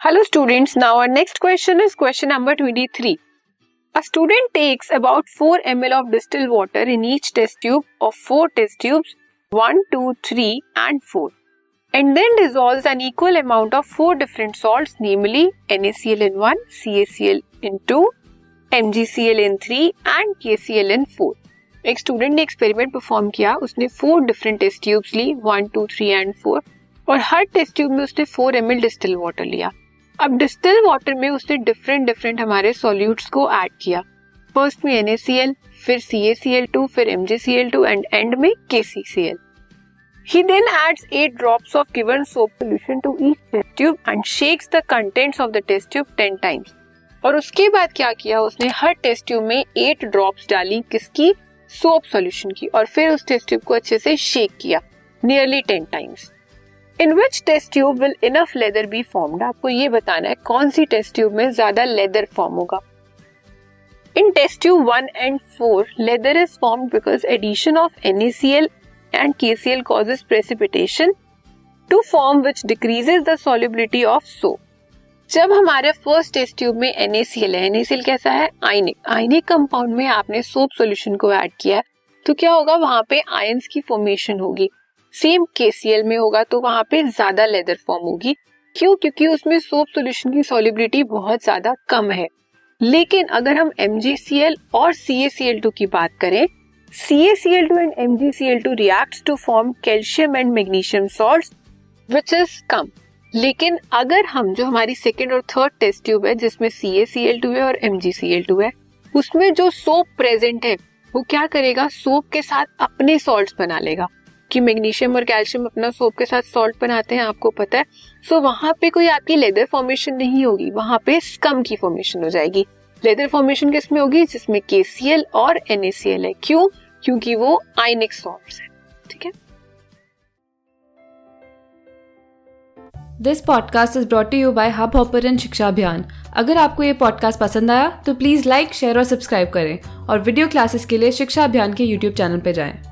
Hello students now our next question is question number 23 a student takes about 4 ML of distil water in each test tube of four test tubes 1 2 3 and 4 and then dissolves an equal amount of four different salts namely NaCl in 1 CaCl in 2 MgCl in 3 and KCl in 4 एक student ने experiment perform किया, उसने four different test tubes ली 1 2 3 and 4 और हर test tube में उसने four M L distil water लिया। अब डिस्टिल वाटर में उसने डिफरेंट डिफरेंट हमारे सॉल्यूट्स को ऐड किया। फ़र्स्ट में एन फिर सी फिर एम एंड एंड में के He then adds 8 drops of given soap solution to each test tube and shakes the contents of the test tube 10 times. और उसके बाद क्या किया? उसने हर टेस्ट ट्यूब में 8 ड्रॉप्स डाली किसकी? सोप सॉल्यूशन की। और फिर उस टेस्ट ट्यूब को अच्छे से शेक किया। Nearly 10 times in which test tube will enough lather be formed आपको ये बताना है, कौन सी टेस्ट ट्यूब में ज़्यादा लेदर फॉर्म होगा? In test tube one and four lather is form because addition of NaCl and KCl causes precipitation to form which decreases the solubility of soap जब हमारे फ़र्स्ट टेस्ट ट्यूब में NaCl है NaCl कैसा है? आयनिक ionic compound में आपने soap solution को add किया तो क्या होगा? वहाँ पे आयंस की फॉर्मेशन होगी। सेम केसीएल में होगा तो वहाँ पे ज़्यादा लेदर फॉर्म होगी। क्यों? क्योंकि उसमें सोप सॉल्यूशन की सॉलिबिलिटी बहुत ज़्यादा कम है। लेकिन अगर हम एम और सी की बात करें C two and M two react to form calcium and magnesium salt which is कम। लेकिन अगर हम, जो हमारी सेकेंड और थर्ड टेस्ट ट्यूब है, जिसमें सी है और एम है, उसमें जो सोप प्रेजेंट है, वो क्या करेगा? सोप के साथ अपने सॉल्ट बना लेगा। कि मैग्नीशियम और कैल्शियम अपना सोप के साथ सॉल्ट बनाते हैं आपको पता है। सो so, वहाँ पे कोई आपकी लेदर फॉर्मेशन नहीं होगी। वहाँ पे स्कम की फॉर्मेशन हो जाएगी। लेदर फॉर्मेशन किसमें होगी? जिसमें के और एनएसीएल है। क्यों? क्योंकि वो आइनिक सॉल्ट है। ठीक है? This podcast is brought you by Hubhopper Shiksha Abhiyan अगर आपको ये पॉडकास्ट पसंद आया तो प्लीज़ लाइक शेयर और सब्सक्राइब करें। और वीडियो क्लासेस के लिए शिक्षा अभियान के यूट्यूब चैनल पर जाएँ।